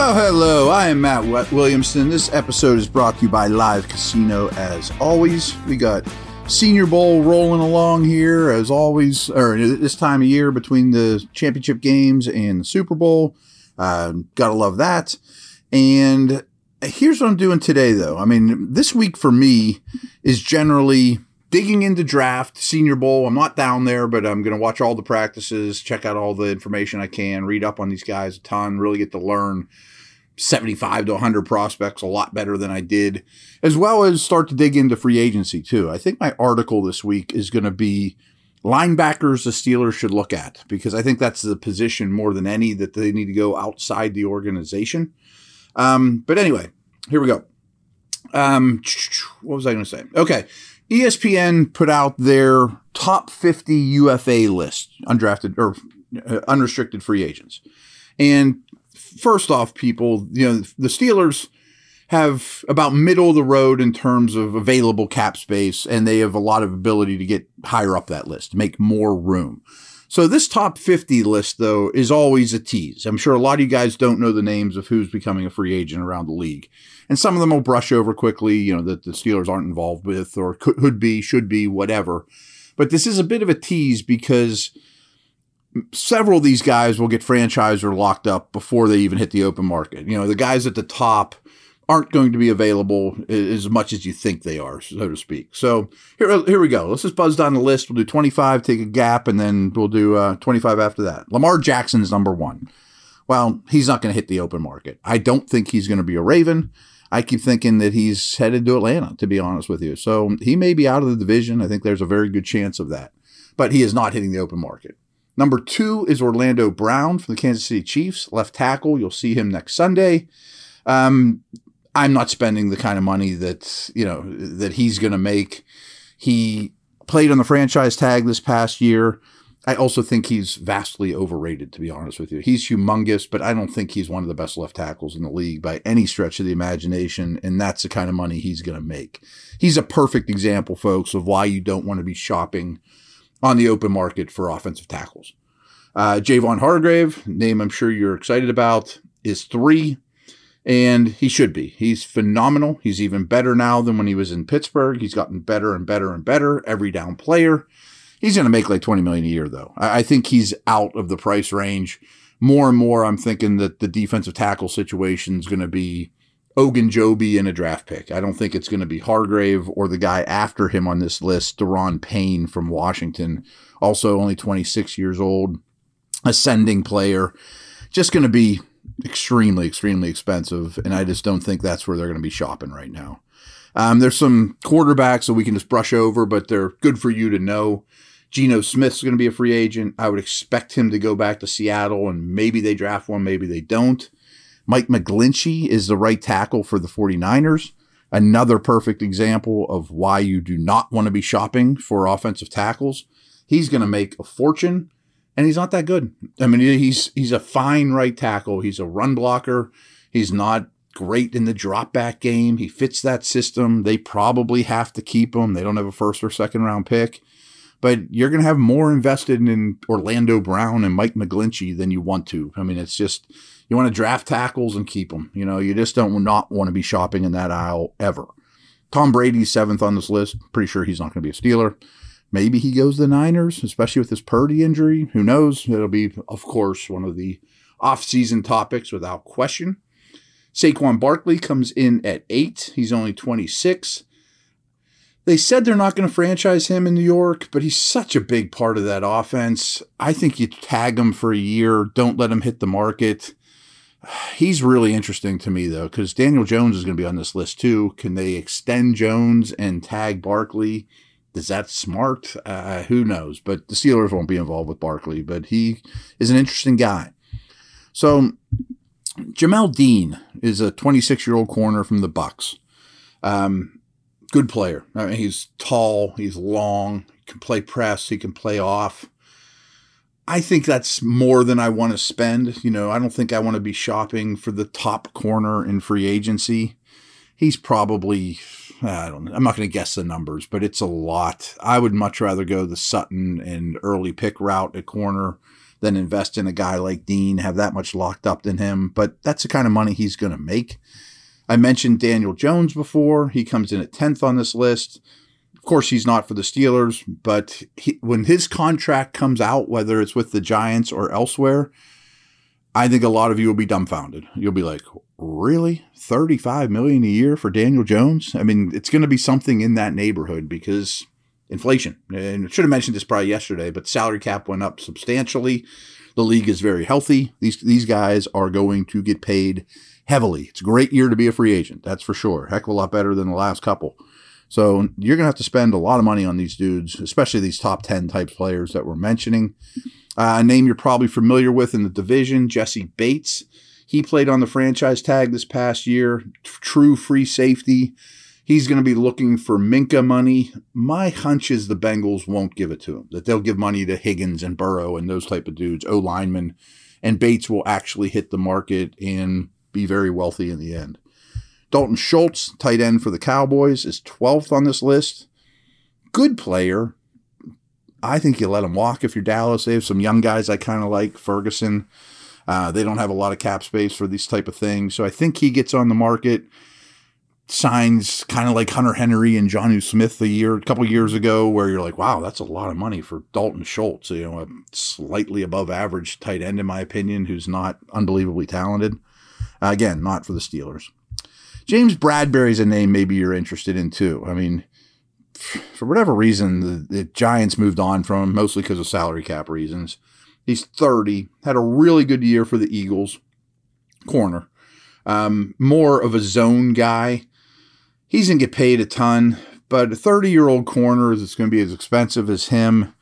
Well, hello, I am Matt Williamson. This episode is brought to you by Live Casino as always. We got Senior Bowl rolling along here as always, or this time of year between the championship games and the Super Bowl. Uh, gotta love that. And here's what I'm doing today, though. I mean, this week for me is generally digging into draft, Senior Bowl. I'm not down there, but I'm going to watch all the practices, check out all the information I can, read up on these guys a ton, really get to learn 75 to 100 prospects a lot better than I did, as well as start to dig into free agency too. I think my article this week is going to be linebackers the Steelers should look at because I think that's the position more than any that they need to go outside the organization. Um, but anyway, here we go. Um, what was I going to say? Okay. ESPN put out their top 50 UFA list, undrafted or uh, unrestricted free agents. And first off, people, you know, the Steelers have about middle of the road in terms of available cap space, and they have a lot of ability to get higher up that list, make more room. So this top 50 list, though, is always a tease. I'm sure a lot of you guys don't know the names of who's becoming a free agent around the league. And some of them will brush over quickly, you know, that the Steelers aren't involved with or could be, should be, whatever. But this is a bit of a tease because several of these guys will get franchised or locked up before they even hit the open market. You know, the guys at the top aren't going to be available as much as you think they are, so to speak. So here, here we go. Let's just buzz down the list. We'll do 25, take a gap, and then we'll do uh, 25 after that. Lamar Jackson's number one. Well, he's not going to hit the open market. I don't think he's going to be a Raven. I keep thinking that he's headed to Atlanta, to be honest with you. So he may be out of the division. I think there's a very good chance of that. But he is not hitting the open market. Number two is Orlando Brown from the Kansas City Chiefs, left tackle. You'll see him next Sunday. Um, I'm not spending the kind of money that you know that he's going to make. He played on the franchise tag this past year. I also think he's vastly overrated, to be honest with you. He's humongous, but I don't think he's one of the best left tackles in the league by any stretch of the imagination. And that's the kind of money he's going to make. He's a perfect example, folks, of why you don't want to be shopping on the open market for offensive tackles. Uh, Javon Hargrave, name I'm sure you're excited about, is three and he should be. He's phenomenal. He's even better now than when he was in Pittsburgh. He's gotten better and better and better every down player. He's going to make like 20 million a year though. I, think he's out of the price range. More and more, I'm thinking that the defensive tackle situation is going to be Ogunjobi in a draft pick. I don't think it's going to be Hargrave or the guy after him on this list, Daron Payne from Washington, also only 26 years old, ascending player. Just going to be extremely, extremely expensive, and I just don't think that's where they're going to be shopping right now. Um, there's some quarterbacks that we can just brush over, but they're good for you to know. Geno Smith's going to be a free agent. I would expect him to go back to Seattle, and maybe they draft one, maybe they don't. Mike McGlinchey is the right tackle for the 49ers. Another perfect example of why you do not want to be shopping for offensive tackles. He's going to make a fortune and he's not that good. I mean, he's he's a fine right tackle. He's a run blocker. He's not great in the drop back game. He fits that system. They probably have to keep him. They don't have a first or second round pick. But you're going to have more invested in Orlando Brown and Mike McGlinchey than you want to. I mean, it's just you want to draft tackles and keep them. You know, you just don't not want to be shopping in that aisle ever. Tom Brady's seventh on this list. Pretty sure he's not going to be a Steeler. Maybe he goes the Niners, especially with his Purdy injury. Who knows? It'll be, of course, one of the off-season topics without question. Saquon Barkley comes in at eight. He's only 26. They said they're not going to franchise him in New York, but he's such a big part of that offense. I think you tag him for a year, don't let him hit the market. He's really interesting to me, though, because Daniel Jones is going to be on this list too. Can they extend Jones and tag Barkley? Is that smart? Uh, who knows? But the Steelers won't be involved with Barkley, but he is an interesting guy. So Jamel Dean is a 26 year old corner from the Bucks. Um, good player. I mean, he's tall, he's long, he can play press, he can play off. I think that's more than I want to spend. You know, I don't think I want to be shopping for the top corner in free agency. He's probably I don't know. I'm not going to guess the numbers, but it's a lot. I would much rather go the Sutton and early pick route at corner than invest in a guy like Dean, have that much locked up in him. But that's the kind of money he's going to make. I mentioned Daniel Jones before. He comes in at 10th on this list. Of course, he's not for the Steelers, but he, when his contract comes out, whether it's with the Giants or elsewhere, I think a lot of you will be dumbfounded. You'll be like, really? 35 million a year for Daniel Jones? I mean, it's going to be something in that neighborhood because inflation. And I should have mentioned this probably yesterday, but salary cap went up substantially. The league is very healthy. These these guys are going to get paid heavily. It's a great year to be a free agent, that's for sure. Heck of a lot better than the last couple. So you're going to have to spend a lot of money on these dudes, especially these top 10 type players that we're mentioning. Uh, a name you're probably familiar with in the division, Jessie Bates. He played on the franchise tag this past year, true free safety. He's going to be looking for Minkah money. My hunch is the Bengals won't give it to him, that they'll give money to Higgins and Burrow and those type of dudes, O linemen, and Bates will actually hit the market and be very wealthy in the end. Dalton Schultz, tight end for the Cowboys, is 12th on this list. Good player. I think you let him walk if you're Dallas. They have some young guys I kind of like. Ferguson. Uh, they don't have a lot of cap space for these type of things. So I think he gets on the market. Signs kind of like Hunter Henry and Jonnu Smith a year, a couple years ago, where you're like, wow, that's a lot of money for Dalton Schultz, you know, a slightly above average tight end, in my opinion, who's not unbelievably talented. Uh, again, not for the Steelers. James Bradberry's a name maybe you're interested in too. I mean, for whatever reason, the, the Giants moved on from him, mostly because of salary cap reasons. He's 30, had a really good year for the Eagles. Corner. Um, more of a zone guy. He's going to get paid a ton, but a 30 year old corner is going to be as expensive as him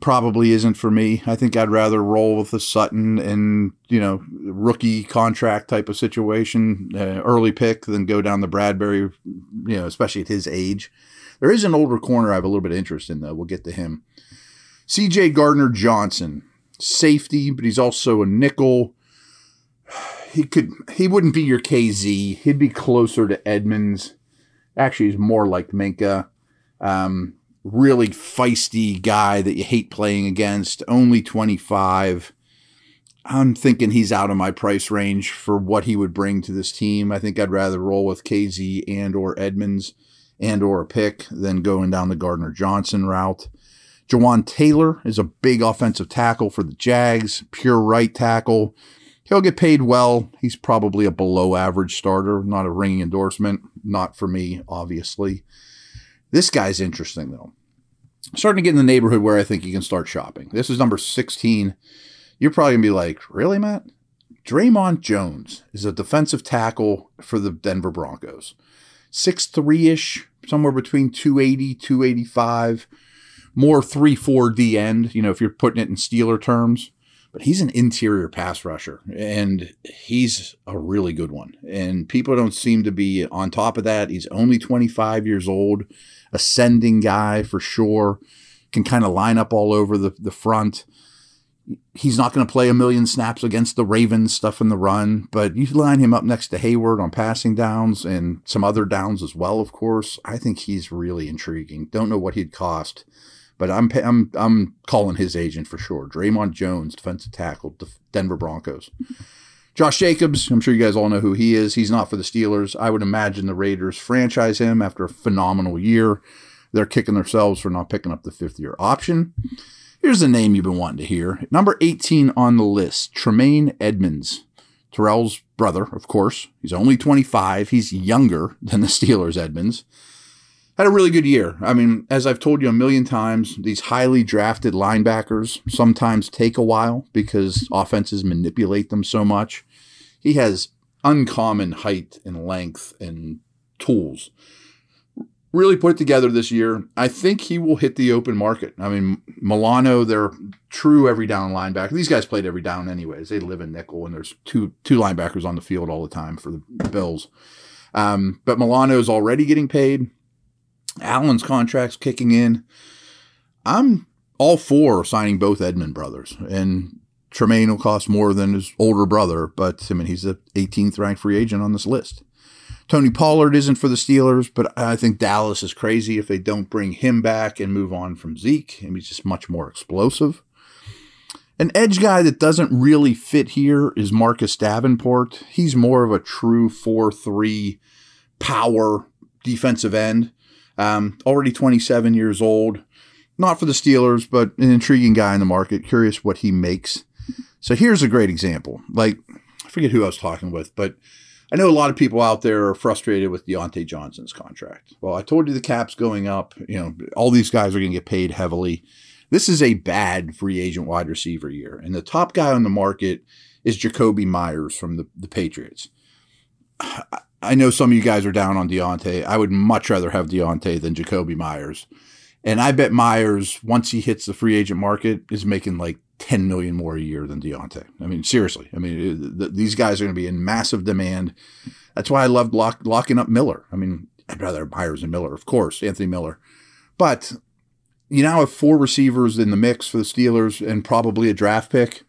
probably isn't for me. I think I'd rather roll with the Sutton and you know rookie contract type of situation, uh, early pick, than go down the Bradberry, You know, especially at his age. There is an older corner I have a little bit of interest in though. We'll get to him. C.J. Gardner Johnson, safety, but he's also a nickel. He could he wouldn't be your Kazee. He'd be closer to Edmunds. Actually, he's more like Minkah. Um, really feisty guy that you hate playing against, only 25. I'm thinking he's out of my price range for what he would bring to this team. I think I'd rather roll with Kazee and or Edmunds and or a pick than going down the Gardner Johnson route. Jawaan Taylor is a big offensive tackle for the Jags, pure right tackle. He'll get paid well. He's probably a below average starter, not a ringing endorsement. Not for me, obviously. This guy's interesting, though. Starting to get in the neighborhood where I think you can start shopping. This is number 16. You're probably going to be like, really, Matt? Dre'Mont Jones is a defensive tackle for the Denver Broncos. 6'3 ish, somewhere between 280, 285. More 3 4 D end, you know, if you're putting it in Steeler terms but he's an interior pass rusher and he's a really good one. And people don't seem to be on top of that. He's only 25 years old, ascending guy for sure, can kind of line up all over the, the front. He's not going to play a million snaps against the Ravens, stuff in the run, but you line him up next to Heyward on passing downs and some other downs as well, of course. I think he's really intriguing. Don't know what he'd cost but I'm I'm I'm calling his agent for sure. Dre'Mont Jones, defensive tackle, Denver Broncos. Josh Jacobs, I'm sure you guys all know who he is. He's not for the Steelers. I would imagine the Raiders franchise him after a phenomenal year. They're kicking themselves for not picking up the fifth year option. Here's the name you've been wanting to hear. Number 18 on the list, Tremaine Edmunds. Terrell's brother, of course. He's only 25. He's younger than the Steelers' Edmunds had a really good year. I mean, as I've told you a million times, these highly drafted linebackers sometimes take a while because offenses manipulate them so much. He has uncommon height and length and tools. Really put it together this year. I think he will hit the open market. I mean, Milano, they're true every down linebacker. These guys played every down anyways. They live in nickel, and there's two two linebackers on the field all the time for the Bills. Um, but Milano is already getting paid. Allen's contract's kicking in. I'm all for signing both Edmund brothers, and Tremaine will cost more than his older brother, but I mean he's the 18th ranked free agent on this list. Tony Pollard isn't for the Steelers, but I think Dallas is crazy if they don't bring him back and move on from Zeke. I mean, he's just much more explosive. An edge guy that doesn't really fit here is Marcus Davenport. He's more of a true 4 3 power defensive end. Um, already 27 years old. Not for the Steelers, but an intriguing guy in the market. Curious what he makes. So here's a great example. Like, I forget who I was talking with, but I know a lot of people out there are frustrated with Diontae Johnson's contract. Well, I told you the cap's going up. You know, all these guys are going to get paid heavily. This is a bad free agent wide receiver year. And the top guy on the market is Jakobi Meyers from the, the Patriots. I know some of you guys are down on Diontae. I would much rather have Diontae than Jakobi Meyers. And I bet Meyers, once he hits the free agent market, is making like 10 million more a year than Diontae. I mean, seriously. I mean, th- these guys are going to be in massive demand. That's why I loved lock, locking up Miller. I mean, I'd rather have Meyers than Miller, of course, Anthony Miller. But you now have four receivers in the mix for the Steelers and probably a draft pick.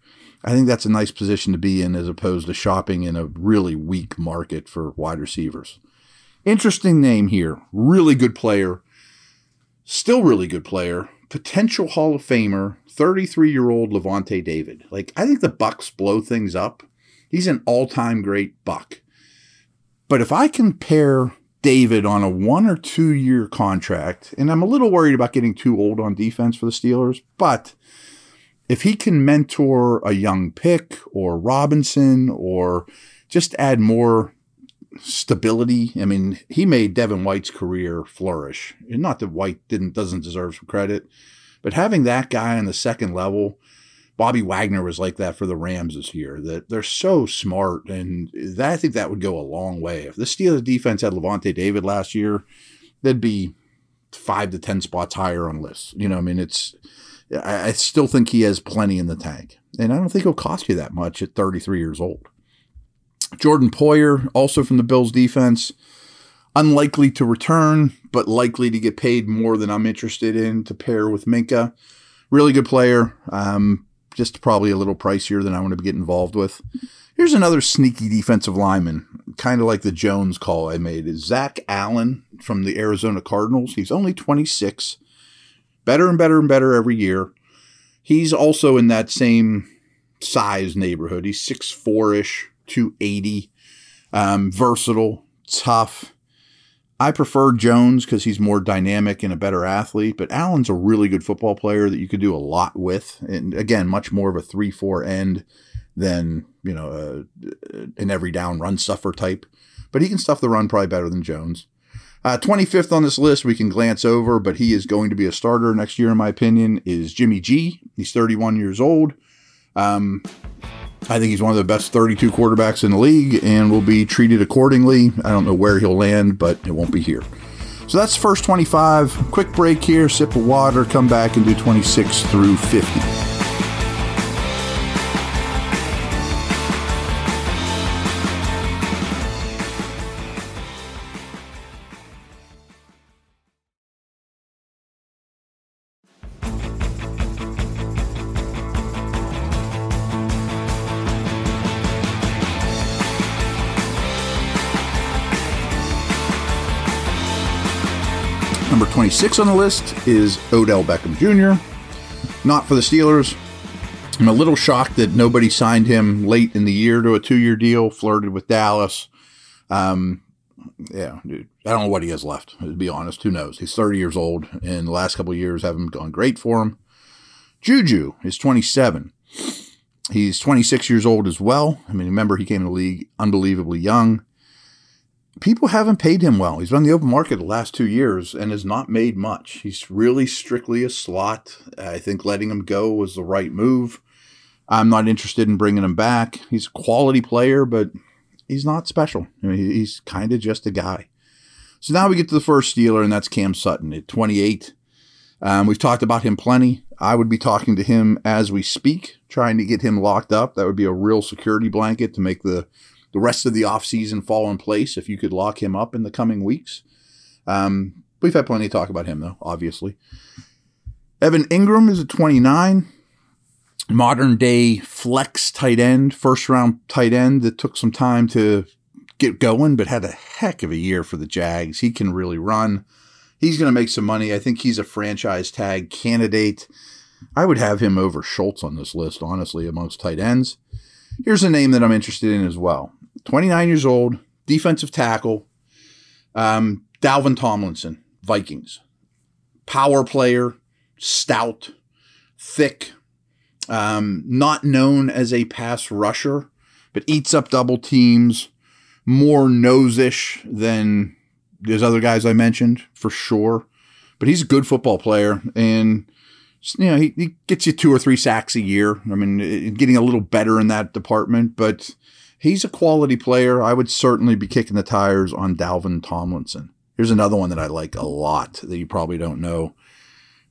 I think that's a nice position to be in as opposed to shopping in a really weak market for wide receivers. Interesting name here. Really good player. Still really good player. Potential Hall of Famer, 33 year old Lavonte David. Like, I think the Bucks blow things up. He's an all time great Buck. But if I can pair David on a one or two year contract, and I'm a little worried about getting too old on defense for the Steelers, but if he can mentor a young pick or Robinson or just add more stability, I mean, he made Devin White's career flourish. And not that White didn't doesn't deserve some credit, but having that guy on the second level, Bobby Wagner was like that for the Rams this year. That they're so smart, and that, I think that would go a long way. If the Steelers defense had Lavonte David last year, they'd be five to ten spots higher on lists. You know, I mean, it's I, I still think he has plenty in the tank. And I don't think he'll cost you that much at 33 years old. Jordan Poyer, also from the Bills defense, unlikely to return, but likely to get paid more than I'm interested in to pair with Minkah. Really good player, um, just probably a little pricier than I want to get involved with. Here's another sneaky defensive lineman, kind of like the Jones call I made, is Zach Allen from the Arizona Cardinals. He's only 26, better and better and better every year. He's also in that same size neighborhood. He's 6'4 ish, 280, um, versatile, tough. I prefer Jones because he's more dynamic and a better athlete, but Allen's a really good football player that you could do a lot with. And again, much more of a 3 4 end than, you know, a, an every down run stuffer type. But he can stuff the run probably better than Jones. Uh, 25th on this list, we can glance over, but he is going to be a starter next year, in my opinion, is Jimmy G. He's 31 years old. Um, I think he's one of the best 32 quarterbacks in the league and will be treated accordingly. I don't know where he'll land, but it won't be here. So that's first 25. Quick break here, sip of water, come back and do 26 through 50. 26 on the list is Odell Beckham Jr. Not for the Steelers. I'm a little shocked that nobody signed him late in the year to a two year deal, flirted with Dallas. Um, yeah, dude, I don't know what he has left, to be honest. Who knows? He's 30 years old, and the last couple years haven't gone great for him. Juju is 27. He's 26 years old as well. I mean, remember, he came to the league unbelievably young people haven't paid him well. He's been on the open market the last two years and has not made much. He's really strictly a slot. I think letting him go was the right move. I'm not interested in bringing him back. He's a quality player, but he's not special. I mean, he's kind of just a guy. So now we get to the first Steeler, and that's Cam Sutton at 28. Um, we've talked about him plenty. I would be talking to him as we speak, trying to get him locked up. That would be a real security blanket to make the the rest of the offseason fall in place if you could lock him up in the coming weeks. Um, we've had plenty of talk about him, though, obviously. Evan Engram is a 29. Modern day flex tight end, first round tight end that took some time to get going, but had a heck of a year for the Jags. He can really run. He's going to make some money. I think he's a franchise tag candidate. I would have him over Schultz on this list, honestly, amongst tight ends. Here's a name that I'm interested in as well 29 years old, defensive tackle, um, Dalvin Tomlinson, Vikings. Power player, stout, thick, um, not known as a pass rusher, but eats up double teams, more nose-ish than those other guys I mentioned for sure. But he's a good football player, and you know he, he gets you two or three sacks a year. I mean, getting a little better in that department, but he's a quality player. I would certainly be kicking the tires on Dalvin Tomlinson. Here's another one that I like a lot that you probably don't know,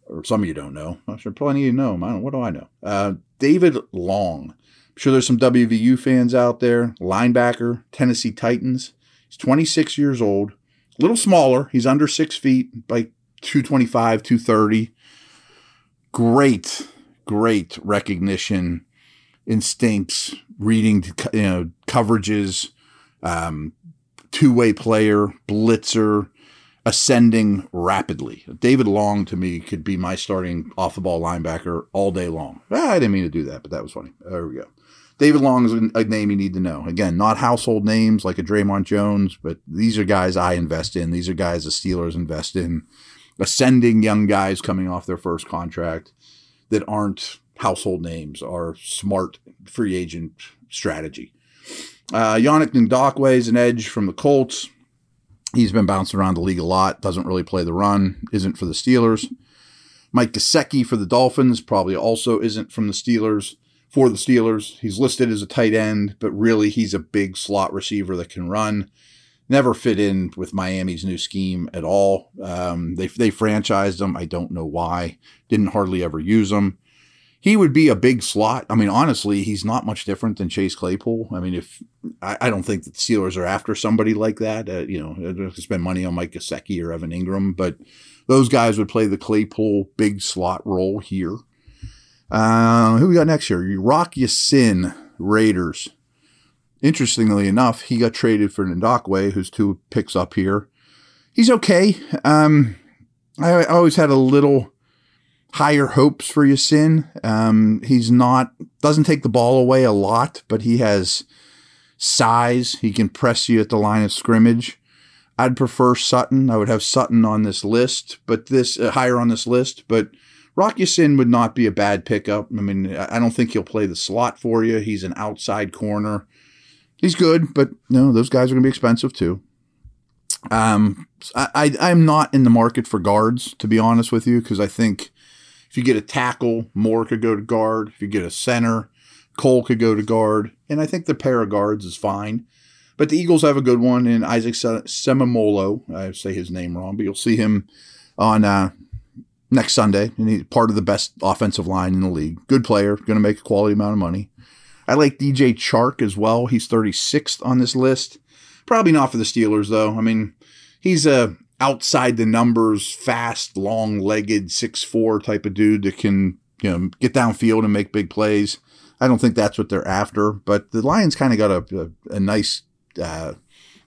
or some of you don't know. I'm sure plenty of you know him. I don't, what do I know? Uh, David Long. I'm sure there's some WVU fans out there. Linebacker, Tennessee Titans. He's 26 years old, a little smaller. He's under six feet, like 225, 230. Great, great recognition, instincts, reading, you know, coverages, um, two way player, blitzer, ascending rapidly. David Long to me could be my starting off the ball linebacker all day long. Ah, I didn't mean to do that, but that was funny. There we go. David Long is a name you need to know. Again, not household names like a Dre'Mont Jones, but these are guys I invest in. These are guys the Steelers invest in. Ascending young guys coming off their first contract that aren't household names are smart free agent strategy. Uh, Yannick Ngakoue is an edge from the Colts. He's been bouncing around the league a lot, doesn't really play the run, isn't for the Steelers. Mike Gesicki for the Dolphins probably also isn't from the Steelers for the Steelers. He's listed as a tight end, but really he's a big slot receiver that can run. Never fit in with Miami's new scheme at all. Um, they they franchised him. I don't know why. Didn't hardly ever use him. He would be a big slot. I mean, honestly, he's not much different than Chase Claypool. I mean, if I, I don't think the Steelers are after somebody like that, uh, you know, spend money on Mike Gesicki or Evan Engram, but those guys would play the Claypool big slot role here. Uh, who we got next here? Rock Ya-Sin, Raiders. Interestingly enough, he got traded for Ngakoue, who's two picks up here. He's okay. Um, I, always had a little higher hopes for Ya-Sin. Um, he's not doesn't take the ball away a lot, but he has size. He can press you at the line of scrimmage. I'd prefer Sutton. I would have Sutton on this list, but this uh, higher on this list, but Rock Ya-Sin would not be a bad pickup. I mean, I don't think he'll play the slot for you. He's an outside corner. He's good, but no, those guys are going to be expensive too. Um, I, I am not in the market for guards to be honest with you because I think if you get a tackle, Moore could go to guard. If you get a center, Cole could go to guard, and I think the pair of guards is fine. But the Eagles have a good one in Isaac Seumalo. I say his name wrong, but you'll see him on uh, next Sunday, and he's part of the best offensive line in the league. Good player, going to make a quality amount of money. I like DJ Chark as well. He's 36th on this list. Probably not for the Steelers though. I mean, he's a outside the numbers, fast, long-legged, six-four type of dude that can you know get downfield and make big plays. I don't think that's what they're after, but the Lions kind of got a, a, a nice uh,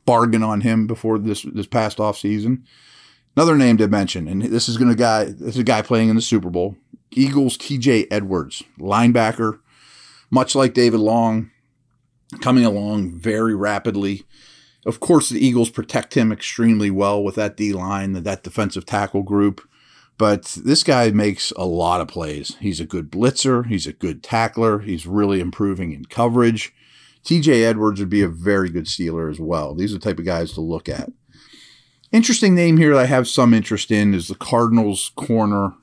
bargain on him before this this past off season. Another name to mention, and this is going to guy. This is a guy playing in the Super Bowl. Eagles T.J. Edwards, linebacker, much like David Long, coming along very rapidly. Of course, the Eagles protect him extremely well with that D line, that defensive tackle group. But this guy makes a lot of plays. He's a good blitzer. He's a good tackler. He's really improving in coverage. TJ Edwards would be a very good Steeler as well. These are the type of guys to look at. Interesting name here that I have some interest in is the Cardinals corner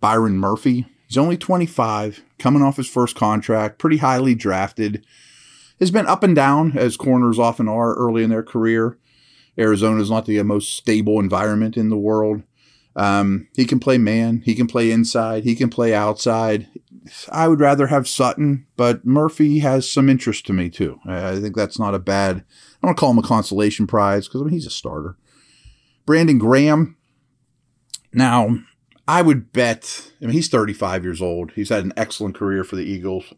Byron Murphy. He's only 25, coming off his first contract, pretty highly drafted. Has been up and down as corners often are early in their career. Arizona is not the most stable environment in the world. Um, he can play man, he can play inside, he can play outside. I would rather have Sutton, but Murphy has some interest to me too. I think that's not a bad. I don't call him a consolation prize because I mean he's a starter. Brandon Graham. Now, I would bet, I mean, he's 35 years old. He's had an excellent career for the Eagles.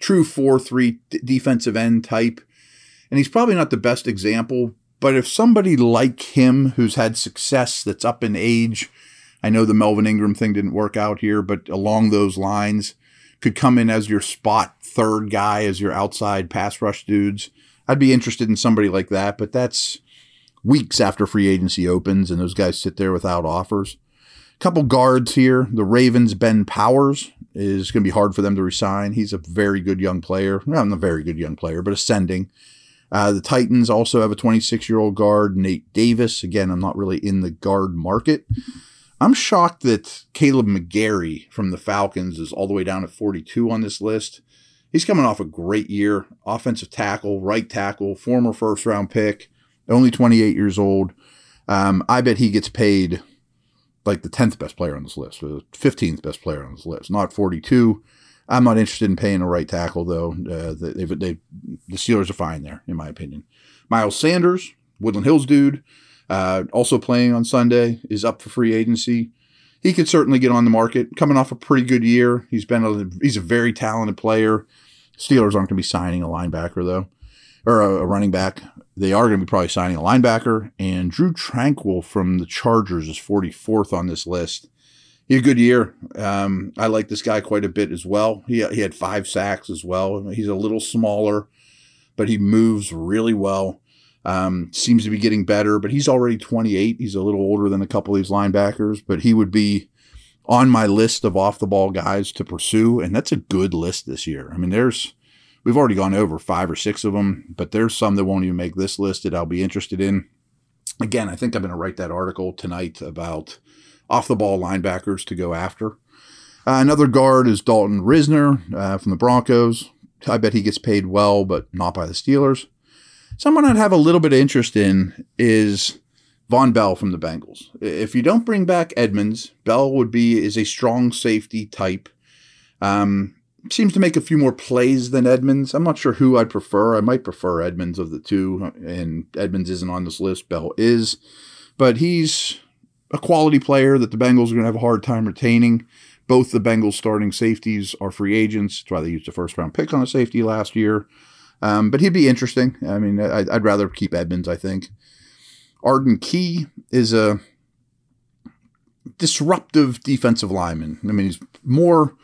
True 4 3 d- defensive end type. And he's probably not the best example, but if somebody like him who's had success that's up in age, I know the Melvin Ingram thing didn't work out here, but along those lines, could come in as your spot third guy, as your outside pass rush dudes. I'd be interested in somebody like that, but that's weeks after free agency opens and those guys sit there without offers. Couple guards here. The Ravens, Ben Powers is going to be hard for them to resign. He's a very good young player. Well, not a very good young player, but ascending. Uh, the Titans also have a 26 year old guard, Nate Davis. Again, I'm not really in the guard market. I'm shocked that Kaleb McGary from the Falcons is all the way down at 42 on this list. He's coming off a great year. Offensive tackle, right tackle, former first round pick, only 28 years old. Um, I bet he gets paid like the 10th best player on this list, the 15th best player on this list, not 42. I'm not interested in paying a right tackle, though. Uh, they, they, the Steelers are fine there, in my opinion. Miles Sanders, Woodland Hills dude, uh, also playing on Sunday, is up for free agency. He could certainly get on the market. Coming off a pretty good year, he's been a, he's a very talented player. Steelers aren't going to be signing a linebacker though, or a, running back they are going to be probably signing a linebacker. And Drue Tranquill from the Chargers is 44th on this list. He had a good year. Um, I like this guy quite a bit as well. He, he had five sacks as well. He's a little smaller, but he moves really well. Um, seems to be getting better, but he's already 28. He's a little older than a couple of these linebackers, but he would be on my list of off the ball guys to pursue. And that's a good list this year. I mean, there's We've already gone over five or six of them, but there's some that won't even make this list that I'll be interested in. Again, I think I'm going to write that article tonight about off the ball linebackers to go after. Uh, another guard is Dalton Risner uh, from the Broncos. I bet he gets paid well, but not by the Steelers. Someone I'd have a little bit of interest in is Vonn Bell from the Bengals. If you don't bring back Edmunds, Bell would be is a strong safety type. Um, seems to make a few more plays than Edmunds. I'm not sure who I'd prefer. I might prefer Edmunds of the two, and Edmunds isn't on this list. Bell is, but he's a quality player that the Bengals are going to have a hard time retaining. Both the Bengals starting safeties are free agents. That's why they used a first round pick on a safety last year. Um, but he'd be interesting. I mean, I, would rather keep Edmunds, I think. Arden Key is a disruptive defensive lineman. I mean, he's more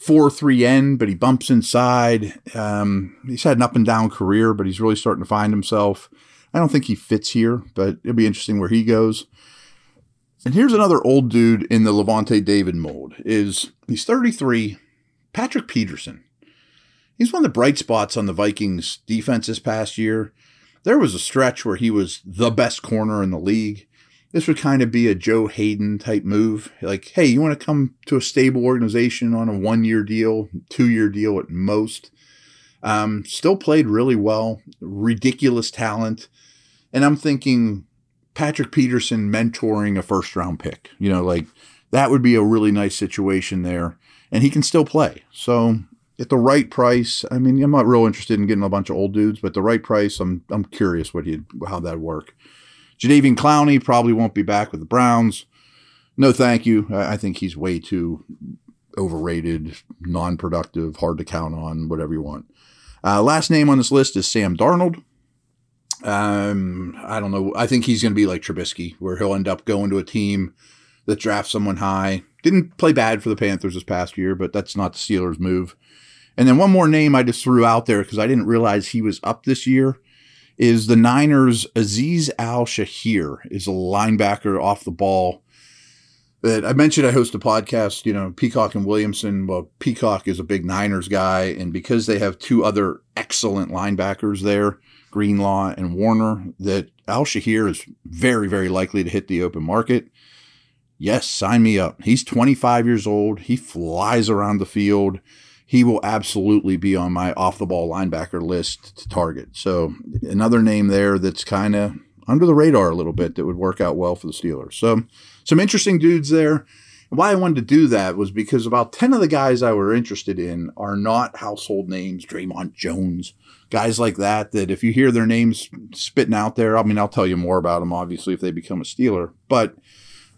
4 3 end, but he bumps inside. Um, he's had an up and down career, but he's really starting to find himself. I don't think he fits here, but it'll be interesting where he goes. And here's another old dude in the Lavonte David mold. Is he's 33, Patrick Peterson. He's one of the bright spots on the Vikings defense this past year. There was a stretch where he was the best corner in the league this would kind of be a Joe Haden type move. Like, hey, you want to come to a stable organization on a one year deal, two year deal at most. Um, still played really well, ridiculous talent. And I'm thinking Patrick Peterson mentoring a first round pick. You know, like that would be a really nice situation there. And he can still play. So at the right price, I mean, I'm not real interested in getting a bunch of old dudes, but the right price, I'm I'm curious what he how that'd work. Jadeveon Clowney probably won't be back with the Browns. No, thank you. I think he's way too overrated, non productive, hard to count on, whatever you want. Uh, last name on this list is Sam Darnold. Um, I don't know. I think he's going to be like Trubisky, where he'll end up going to a team that drafts someone high. Didn't play bad for the Panthers this past year, but that's not the Steelers' move. And then one more name I just threw out there because I didn't realize he was up this year is the Niners' Azeez Al-Shaair is a linebacker off the ball. That I mentioned, I host a podcast, you know, Peacock and Williamson. Well, Peacock is a big Niners guy, and because they have two other excellent linebackers there, Greenlaw and Warner, that Al-Shaair is very, very likely to hit the open market. Yes, sign me up. He's 25 years old. He flies around the field he will absolutely be on my off the ball linebacker list to target. So another name there that's kind of under the radar a little bit that would work out well for the Steelers. So some interesting dudes there. Why I wanted to do that was because about 10 of the guys I were interested in are not household names, Dre'Mont Jones, guys like that, that if you hear their names spitting out there, I mean, I'll tell you more about them, obviously, if they become a Steeler. But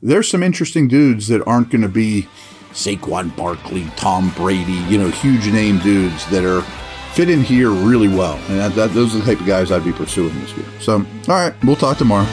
there's some interesting dudes that aren't going to be Saquon Barkley, Tom Brady, you know, huge name dudes that are fit in here really well. And that, that, those are the type of guys I'd be pursuing this year. So, all right, we'll talk tomorrow.